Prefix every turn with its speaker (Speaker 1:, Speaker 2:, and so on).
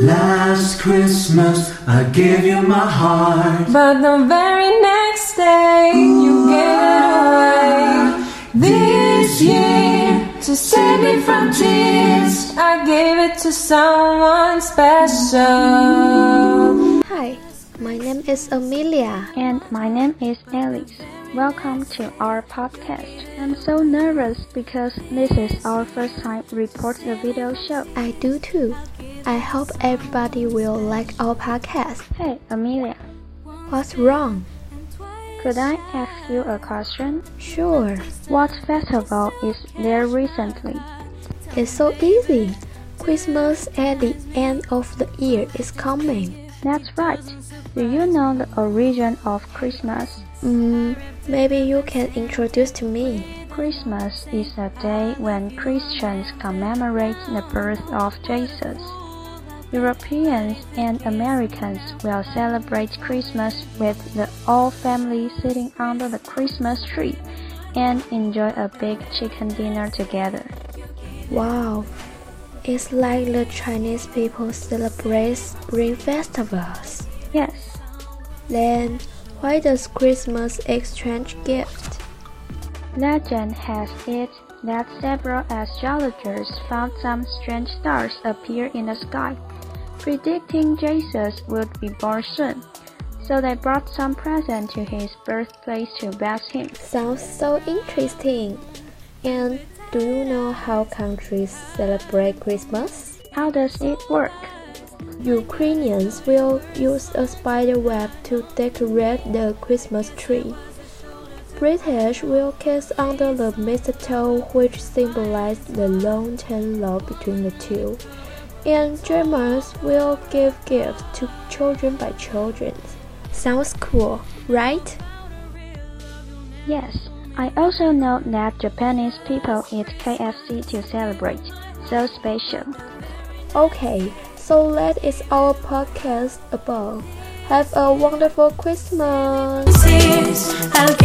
Speaker 1: Last Christmas, I gave you my heart.
Speaker 2: But the very next day, you gave it away. This year, to save me from tears, I gave it to someone special.
Speaker 3: Hi, my name is Amelia.
Speaker 4: And my name is Alice. Welcome to our podcast. I'm so nervous because this is our first time record the video show.
Speaker 3: I do too. I hope everybody will like our podcast.
Speaker 4: Hey, Amelia,
Speaker 3: What's wrong?
Speaker 4: could I ask you a question?
Speaker 3: Sure,
Speaker 4: What festival is there recently?
Speaker 3: it's so easy. Christmas at the end of the year is coming.
Speaker 4: That's right. Do you know the origin of Christmas?
Speaker 3: Mm, maybe you can introduce to me.
Speaker 4: Christmas is a day when Christians commemorate the birth of Jesus. Europeans and Americans will celebrate Christmas with the whole family sitting under the Christmas tree and enjoy a big chicken dinner together.
Speaker 3: Wow, it's like the Chinese people celebrate spring festivals.
Speaker 4: Yes,
Speaker 3: Then, why does Christmas exchange gifts?
Speaker 4: legend has it that several astrologers found some strange stars appear in the sky, predicting Jesus would be born soon. So they brought some present to his birthplace to bless him.
Speaker 3: Sounds so interesting. And do you know how countries celebrate Christmas?
Speaker 4: How does it work?
Speaker 3: Ukrainians will use a spider web to decorate the Christmas tree. British will kiss under the mistletoe, which symbolizes the long-term love between the two. And Germans will give gifts to children by children. Sounds cool, right?
Speaker 4: Yes, I also know that Japanese people eat KFC to celebrate. So special.
Speaker 3: Okay, so that is our podcast about. Have a wonderful Christmas.
Speaker 2: I'll